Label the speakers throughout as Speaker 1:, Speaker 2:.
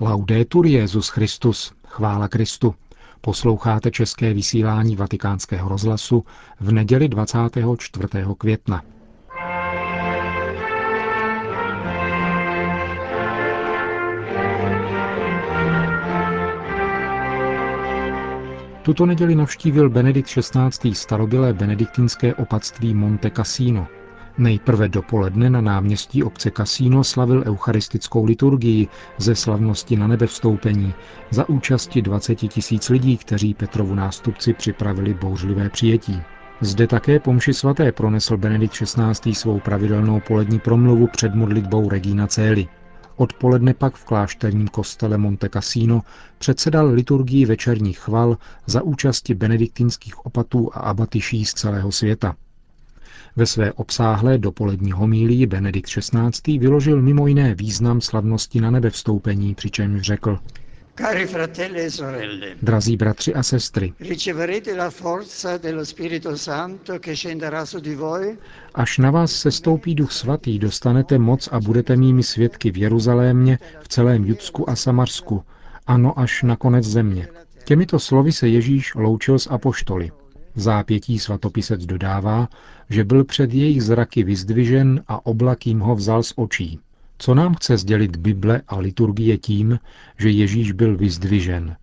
Speaker 1: Laudetur Jezus Christus, chvála Kristu. Posloucháte české vysílání Vatikánského rozhlasu v neděli 24. května. Tuto neděli navštívil Benedikt XVI. starobilé benediktinské opatství Monte Cassino – Nejprve dopoledne na náměstí obce Kasíno slavil eucharistickou liturgii ze slavnosti na nebevstoupení za účasti 20 tisíc lidí, kteří Petrovu nástupci připravili bouřlivé přijetí. Zde také pomši svaté pronesl Benedikt XVI. svou pravidelnou polední promluvu před modlitbou Regina Cély. Odpoledne pak v klášterním kostele Monte Cassino předsedal liturgii večerních chval za účasti benediktinských opatů a abatyší z celého světa. Ve své obsáhlé dopolední homílii Benedikt XVI. vyložil mimo jiné význam slavnosti na nebevstoupení, přičemž řekl
Speaker 2: Cari fratelli e sorelle,
Speaker 1: Drazí bratři a sestry,
Speaker 2: riceverete la forza dello Spirito Santo che scenderà su di voi
Speaker 1: až na vás sestoupí duch svatý, dostanete moc a budete mými svědky v Jeruzalémě, v celém Judsku a Samarsku, ano až na konec země. Těmito slovy se Ježíš loučil s apoštoly. V zápětí svatopisec dodává, že byl před jejich zraky vyzdvižen a oblak jim ho vzal z očí. Co nám chce sdělit Bible a liturgie tím, že Ježíš byl vyzdvižen?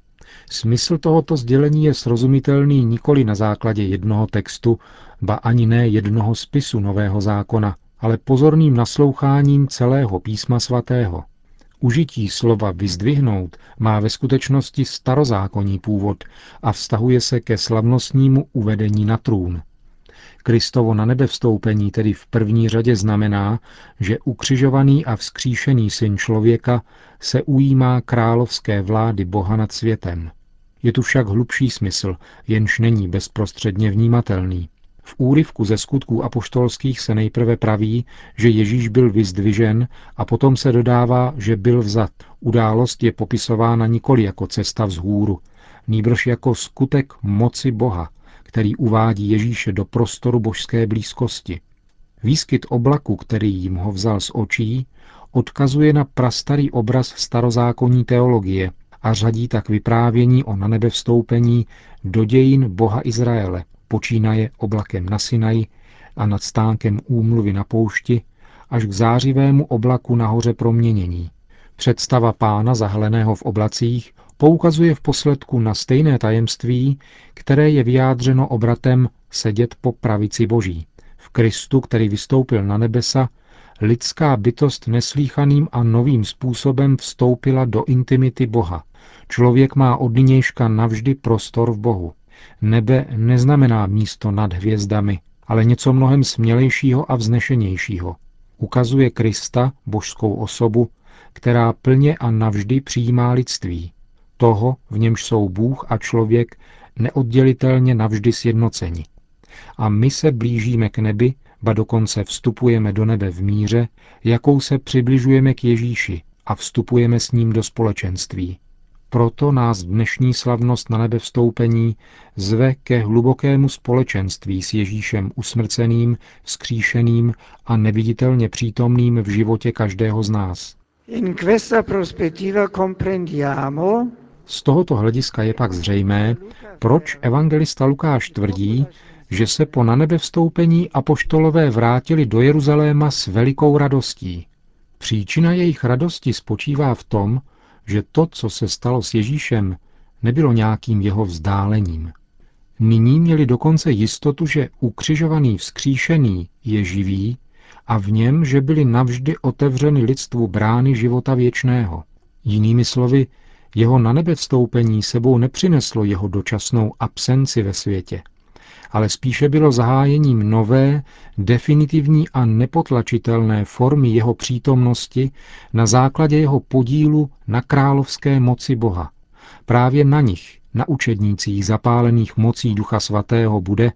Speaker 1: Smysl tohoto sdělení je srozumitelný nikoli na základě jednoho textu, ba ani ne jednoho spisu Nového zákona, ale pozorným nasloucháním celého písma svatého. Užití slova vyzdvihnout má ve skutečnosti starozákonní původ a vztahuje se ke slavnostnímu uvedení na trůn. Kristovo na nebe vstoupení tedy v první řadě znamená, že ukřižovaný a vzkříšený syn člověka se ujímá královské vlády Boha nad světem. Je tu však hlubší smysl, jenž není bezprostředně vnímatelný. V úryvku ze skutků apoštolských se nejprve praví, že Ježíš byl vyzdvižen a potom se dodává, že byl vzat. Událost je popisována nikoli jako cesta vzhůru, nýbrž jako skutek moci Boha, který uvádí Ježíše do prostoru božské blízkosti. Výskyt oblaku, který jim ho vzal z očí, odkazuje na prastarý obraz starozákonní teologie a řadí tak vyprávění o nanebe vstoupení do dějin Boha Izraele, počínaje oblakem na Sinaji a nad stánkem úmluvy na poušti, až k zářivému oblaku nahoře proměnění. Představa pána zahleného v oblacích poukazuje v posledku na stejné tajemství, které je vyjádřeno obratem sedět po pravici Boží. V Kristu, který vystoupil na nebesa, lidská bytost neslíchaným a novým způsobem vstoupila do intimity Boha. Člověk má od nynějška navždy prostor v Bohu. Nebe neznamená místo nad hvězdami, ale něco mnohem smělejšího a vznešenějšího. Ukazuje Krista, božskou osobu, která plně a navždy přijímá lidství. Toho, v němž jsou Bůh a člověk neoddělitelně navždy sjednoceni. A my se blížíme k nebi, ba dokonce vstupujeme do nebe v míře, jakou se přibližujeme k Ježíši a vstupujeme s ním do společenství. Proto nás dnešní slavnost na nebe vstoupení zve ke hlubokému společenství s Ježíšem usmrceným, vzkříšeným a neviditelně přítomným v životě každého z nás.
Speaker 2: In questa prospettiva comprendiamo
Speaker 1: Z tohoto hlediska je pak zřejmé, proč evangelista Lukáš tvrdí, že se po nanebe vstoupení apoštolové vrátili do Jeruzaléma s velikou radostí. Příčina jejich radosti spočívá v tom, že to, co se stalo s Ježíšem, nebylo nějakým jeho vzdálením. Nyní měli dokonce jistotu, že ukřižovaný vzkříšený je živý a v něm, že byly navždy otevřeny lidstvu brány života věčného. Jinými slovy, jeho na nebe vstoupení sebou nepřineslo jeho dočasnou absenci ve světě, ale spíše bylo zahájením nové, definitivní a nepotlačitelné formy jeho přítomnosti na základě jeho podílu na královské moci Boha. Právě na nich, na učednících zapálených mocí Ducha Svatého bude,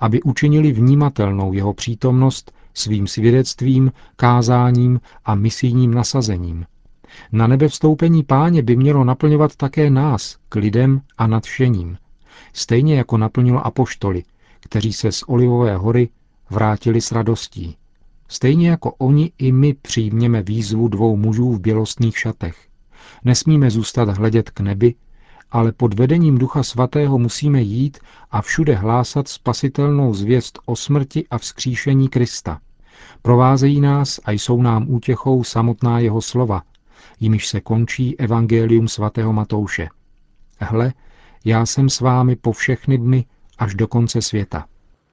Speaker 1: aby učinili vnímatelnou jeho přítomnost svým svědectvím, kázáním a misijním nasazením. Na nebe vstoupení páně by mělo naplňovat také nás, k lidem a nadšením. Stejně jako naplnilo apoštoly, kteří se z Olivové hory vrátili s radostí. Stejně jako oni i my přijměme výzvu dvou mužů v bělostných šatech. Nesmíme zůstat hledět k nebi, ale pod vedením Ducha Svatého musíme jít a všude hlásat spasitelnou zvěst o smrti a vzkříšení Krista. Provázejí nás a jsou nám útěchou samotná jeho slova, jimiž se končí Evangelium svatého Matouše. Hle, já jsem s vámi po všechny dny až do konce světa.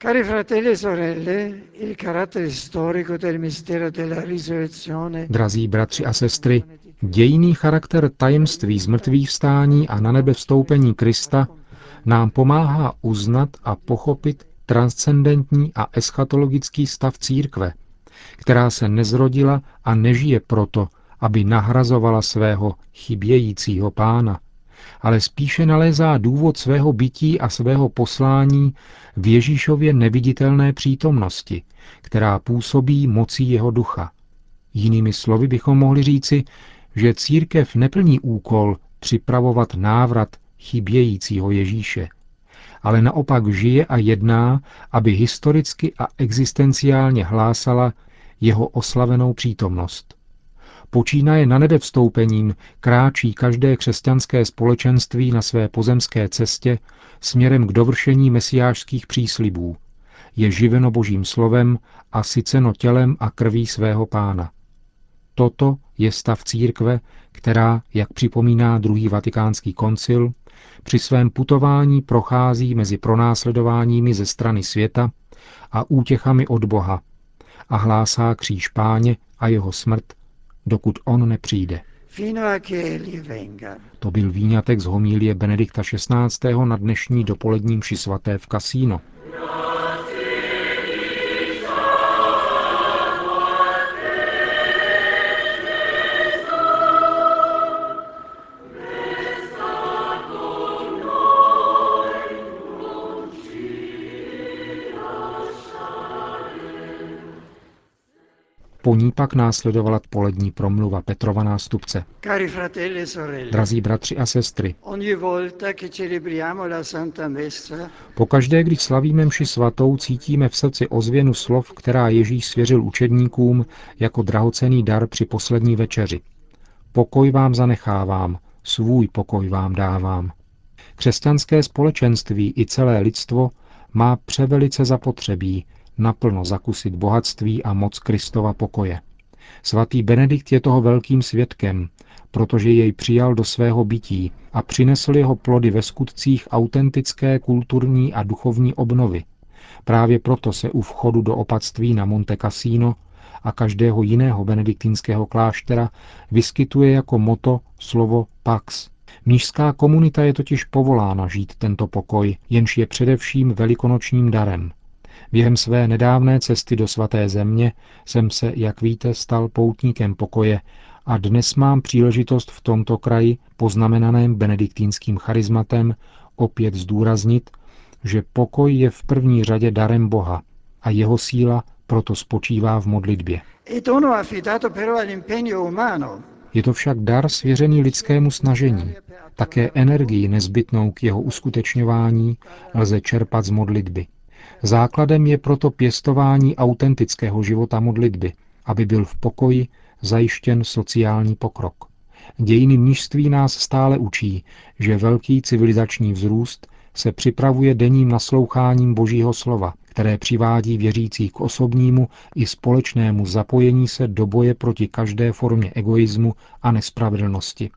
Speaker 2: Cari fratelli e sorelle, il carattere storico del mistero della risurrezione
Speaker 1: Drazí bratři a sestry, dějný charakter tajemství zmrtvých vstání a na nebe vstoupení Krista nám pomáhá uznat a pochopit transcendentní a eschatologický stav církve, která se nezrodila a nežije proto, aby nahrazovala svého chybějícího pána, ale spíše nalézá důvod svého bytí a svého poslání v Ježíšově neviditelné přítomnosti, která působí mocí jeho ducha. Jinými slovy bychom mohli říci, že církev neplní úkol připravovat návrat chybějícího Ježíše, ale naopak žije a jedná, aby historicky a existenciálně hlásala jeho oslavenou přítomnost. Počínaje na nebe vstoupením kráčí každé křesťanské společenství na své pozemské cestě směrem k dovršení mesiářských příslibů. Je živeno božím slovem a syceno tělem a krví svého pána. Toto je stav církve, která, jak připomíná druhý vatikánský koncil, při svém putování prochází mezi pronásledováními ze strany světa a útěchami od Boha a hlásá kříž páně a jeho smrt, dokud on nepřijde. To byl výňatek z homílie Benedikta XVI. na dnešní dopoledním ši svaté v kasíno. Po ní pak následovala polední promluva Petrova nástupce.
Speaker 2: E
Speaker 1: Drazí bratři a sestry, pokaždé, když slavíme mši svatou, cítíme v srdci ozvěnu slov, která Ježíš svěřil učedníkům jako drahocený dar při poslední večeři. Pokoj vám zanechávám, svůj pokoj vám dávám. Křesťanské společenství i celé lidstvo má převelice zapotřebí naplno zakusit bohatství a moc Kristova pokoje. Svatý Benedikt je toho velkým svědkem, protože jej přijal do svého bytí a přinesl jeho plody ve skutcích autentické kulturní a duchovní obnovy. Právě proto se u vchodu do opatství na Monte Cassino a každého jiného benediktinského kláštera vyskytuje jako moto slovo pax. Mnížská komunita je totiž povolána žít tento pokoj, jenž je především velikonočním darem – Během své nedávné cesty do svaté země jsem se, jak víte, stal poutníkem pokoje a dnes mám příležitost v tomto kraji, poznamenaném benediktínským charizmatem, opět zdůraznit, že pokoj je v první řadě darem Boha a jeho síla proto spočívá v modlitbě. Je to však dar svěřený lidskému snažení. Také energii nezbytnou k jeho uskutečňování lze čerpat z modlitby. Základem je proto pěstování autentického života modlitby, aby byl v pokoji zajištěn sociální pokrok. Dějiny mnižství nás stále učí, že velký civilizační vzrůst se připravuje denním nasloucháním Božího slova, které přivádí věřící k osobnímu i společnému zapojení se do boje proti každé formě egoismu a nespravedlnosti.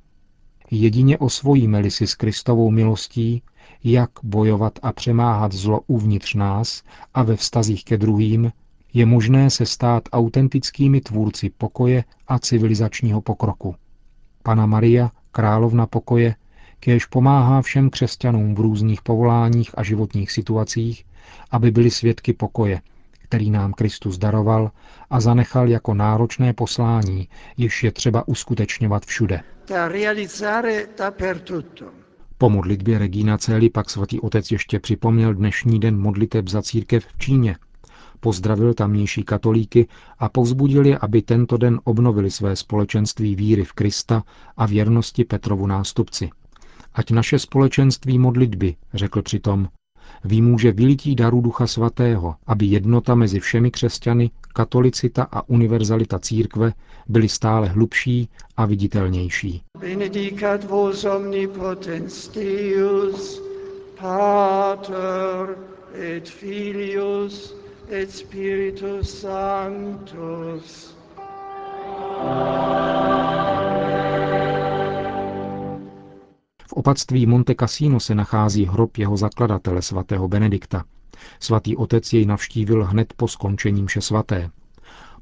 Speaker 1: Jedině osvojíme-li si s Kristovou milostí, jak bojovat a přemáhat zlo uvnitř nás a ve vztazích ke druhým, je možné se stát autentickými tvůrci pokoje a civilizačního pokroku. Pana Maria, královna pokoje, kéž pomáhá všem křesťanům v různých povoláních a životních situacích, aby byli svědky pokoje, který nám Kristus daroval a zanechal jako náročné poslání, jež je třeba uskutečňovat všude. Po modlitbě Regina Celi pak svatý otec ještě připomněl dnešní den modliteb za církev v Číně. Pozdravil tamnější katolíky a povzbudil je, aby tento den obnovili své společenství víry v Krista a věrnosti Petrovu nástupci. Ať naše společenství modlitby, řekl přitom, výmůže vylití daru Ducha Svatého, aby jednota mezi všemi křesťany, katolicita a univerzalita církve byly stále hlubší a viditelnější.
Speaker 2: Benedicat vos omnipotens Deus, Pater et Filius et Spiritus Sanctus.
Speaker 1: V opatství Monte Cassino se nachází hrob jeho zakladatele svatého Benedikta. Svatý otec jej navštívil hned po skončení mše svaté.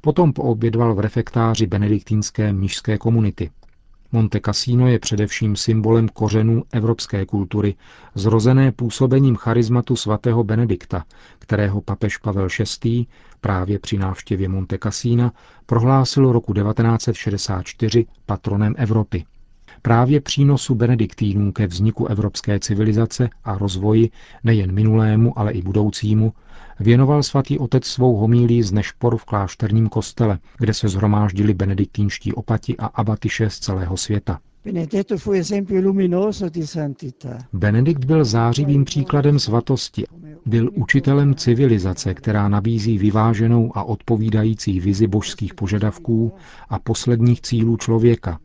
Speaker 1: Potom poobědval v refektáři benediktínské mnižské komunity. Monte Cassino je především symbolem kořenů evropské kultury, zrozené působením charizmatu svatého Benedikta, kterého papež Pavel VI. právě při návštěvě Monte Cassina prohlásil roku 1964 patronem Evropy. Právě přínosu benediktínů ke vzniku evropské civilizace a rozvoji nejen minulému, ale i budoucímu věnoval svatý otec svou homílí z Nešpor v klášterním kostele, kde se zhromáždili benediktínští opati a abatyše z celého světa. Benedikt byl zářivým příkladem svatosti. Byl učitelem civilizace, která nabízí vyváženou a odpovídající vizi božských požadavků a posledních cílů člověka.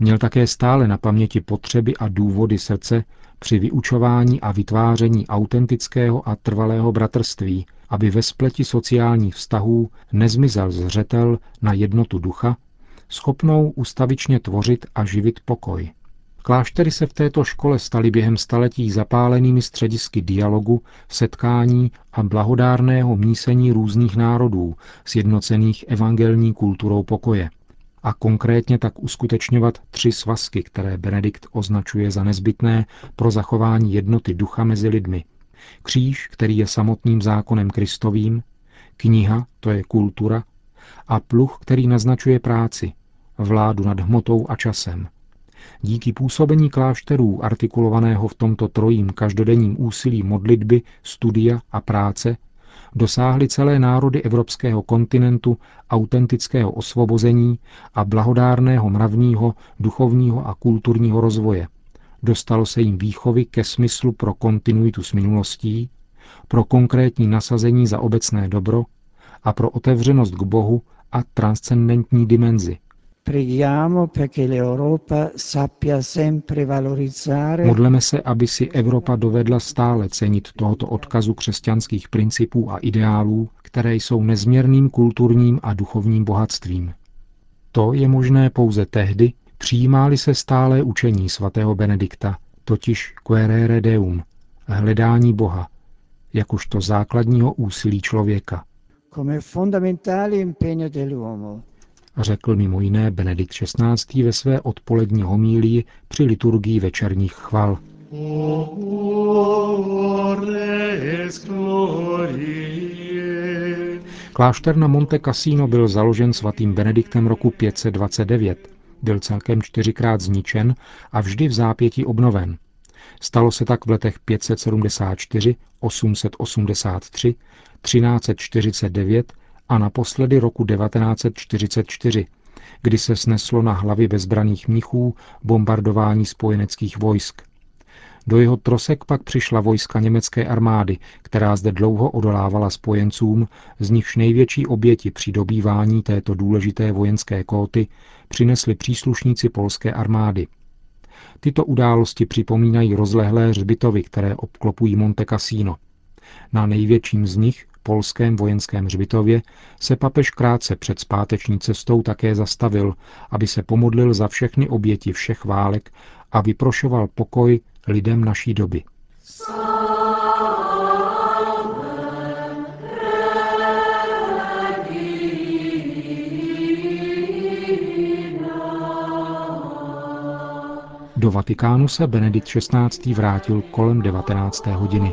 Speaker 1: Měl také stále na paměti potřeby a důvody srdce při vyučování a vytváření autentického a trvalého bratrství, aby ve spleti sociálních vztahů nezmizel zřetel na jednotu ducha, schopnou ustavičně tvořit a živit pokoj. Kláštery se v této škole staly během staletí zapálenými středisky dialogu, setkání a blahodárného mísení různých národů, sjednocených evangelní kulturou pokoje a konkrétně tak uskutečňovat tři svazky, které Benedikt označuje za nezbytné pro zachování jednoty ducha mezi lidmi. Kříž, který je samotným zákonem Kristovým, kniha, to je kultura, a pluh, který naznačuje práci, vládu nad hmotou a časem. Díky působení klášterů artikulovaného v tomto trojím každodenním úsilí modlitby, studia a práce dosáhly celé národy evropského kontinentu autentického osvobození a blahodárného mravního, duchovního a kulturního rozvoje. Dostalo se jim výchovy ke smyslu pro kontinuitu s minulostí, pro konkrétní nasazení za obecné dobro a pro otevřenost k Bohu a transcendentní dimenzi, Modleme se, aby si Evropa dovedla stále cenit tohoto odkazu křesťanských principů a ideálů, které jsou nezměrným kulturním a duchovním bohatstvím. To je možné pouze tehdy, přijímáli se stále učení svatého Benedikta, totiž querere deum, hledání Boha, jakožto základního úsilí člověka. Come fondamentale impegno dell'uomo řekl mimo jiné Benedikt XVI. ve své odpolední homílii při liturgii večerních chval. Klášter na Monte Cassino byl založen svatým Benediktem roku 529. Byl celkem čtyřikrát zničen a vždy v zápěti obnoven. Stalo se tak v letech 574, 883, 1349 a naposledy roku 1944, kdy se sneslo na hlavy bezbraných mnichů bombardování spojeneckých vojsk. Do jeho trosek pak přišla vojska německé armády, která zde dlouho odolávala spojencům, z nichž největší oběti při dobývání této důležité vojenské kóty přinesli příslušníci polské armády. Tyto události připomínají rozlehlé řbitovy, které obklopují Monte Cassino. Na největším z nich, polském vojenském hřbitově se papež krátce před zpáteční cestou také zastavil, aby se pomodlil za všechny oběti všech válek a vyprošoval pokoj lidem naší doby. Do Vatikánu se Benedikt XVI. vrátil kolem 19. hodiny